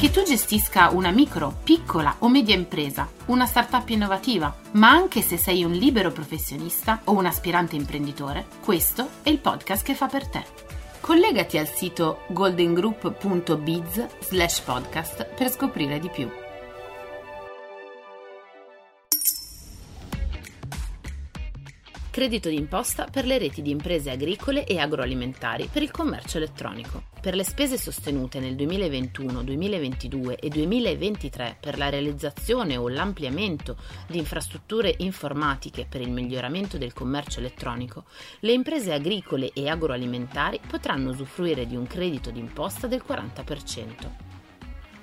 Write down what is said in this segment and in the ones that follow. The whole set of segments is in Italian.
Che tu gestisca una micro, piccola o media impresa, una startup innovativa, ma anche se sei un libero professionista o un aspirante imprenditore, questo è il podcast che fa per te. Collegati al sito goldengroup.biz slash podcast per scoprire di più. Credito d'imposta per le reti di imprese agricole e agroalimentari per il commercio elettronico. Per le spese sostenute nel 2021, 2022 e 2023 per la realizzazione o l'ampliamento di infrastrutture informatiche per il miglioramento del commercio elettronico, le imprese agricole e agroalimentari potranno usufruire di un credito d'imposta del 40%.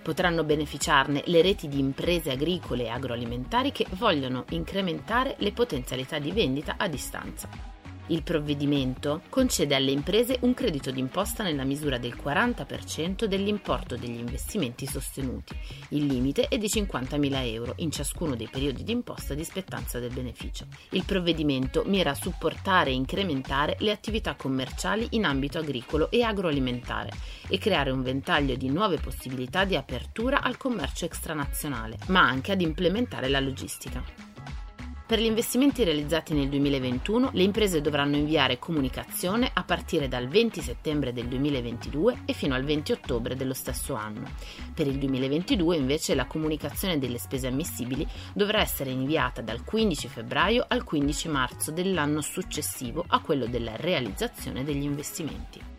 Potranno beneficiarne le reti di imprese agricole e agroalimentari che vogliono incrementare le potenzialità di vendita a distanza. Il provvedimento concede alle imprese un credito d'imposta nella misura del 40% dell'importo degli investimenti sostenuti. Il limite è di 50.000 euro in ciascuno dei periodi d'imposta di spettanza del beneficio. Il provvedimento mira a supportare e incrementare le attività commerciali in ambito agricolo e agroalimentare e creare un ventaglio di nuove possibilità di apertura al commercio extranazionale, ma anche ad implementare la logistica. Per gli investimenti realizzati nel 2021 le imprese dovranno inviare comunicazione a partire dal 20 settembre del 2022 e fino al 20 ottobre dello stesso anno. Per il 2022 invece la comunicazione delle spese ammissibili dovrà essere inviata dal 15 febbraio al 15 marzo dell'anno successivo a quello della realizzazione degli investimenti.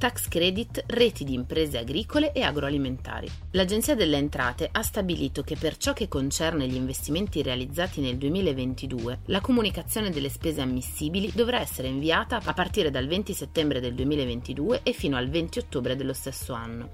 Tax credit reti di imprese agricole e agroalimentari. L'Agenzia delle Entrate ha stabilito che per ciò che concerne gli investimenti realizzati nel 2022, la comunicazione delle spese ammissibili dovrà essere inviata a partire dal 20 settembre del 2022 e fino al 20 ottobre dello stesso anno.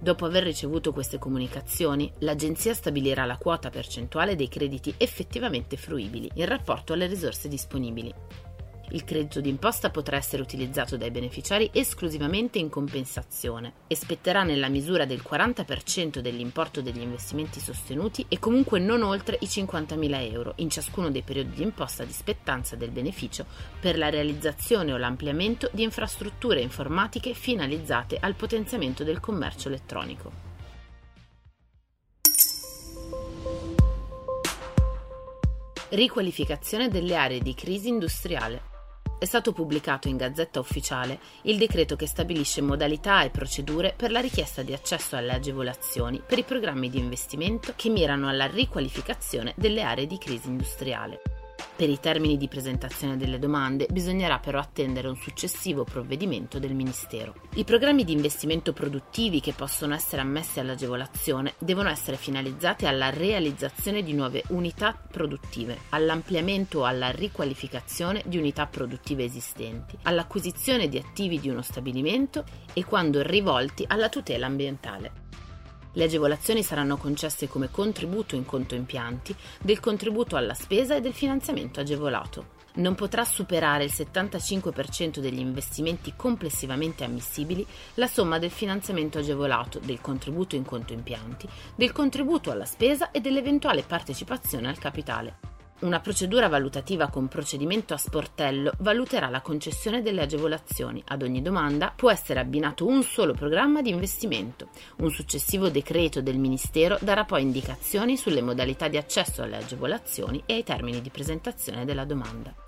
Dopo aver ricevuto queste comunicazioni, l'Agenzia stabilirà la quota percentuale dei crediti effettivamente fruibili in rapporto alle risorse disponibili. Il credito d'imposta potrà essere utilizzato dai beneficiari esclusivamente in compensazione e spetterà nella misura del 40% dell'importo degli investimenti sostenuti e comunque non oltre i 50.000 euro in ciascuno dei periodi di imposta di spettanza del beneficio per la realizzazione o l'ampliamento di infrastrutture informatiche finalizzate al potenziamento del commercio elettronico. Riqualificazione delle aree di crisi industriale è stato pubblicato in Gazzetta Ufficiale il decreto che stabilisce modalità e procedure per la richiesta di accesso alle agevolazioni per i programmi di investimento che mirano alla riqualificazione delle aree di crisi industriale. Per i termini di presentazione delle domande bisognerà però attendere un successivo provvedimento del Ministero. I programmi di investimento produttivi che possono essere ammessi all'agevolazione devono essere finalizzati alla realizzazione di nuove unità produttive, all'ampliamento o alla riqualificazione di unità produttive esistenti, all'acquisizione di attivi di uno stabilimento e quando rivolti alla tutela ambientale. Le agevolazioni saranno concesse come contributo in conto impianti, del contributo alla spesa e del finanziamento agevolato. Non potrà superare il 75% degli investimenti complessivamente ammissibili la somma del finanziamento agevolato, del contributo in conto impianti, del contributo alla spesa e dell'eventuale partecipazione al capitale. Una procedura valutativa con procedimento a sportello valuterà la concessione delle agevolazioni. Ad ogni domanda può essere abbinato un solo programma di investimento. Un successivo decreto del Ministero darà poi indicazioni sulle modalità di accesso alle agevolazioni e ai termini di presentazione della domanda.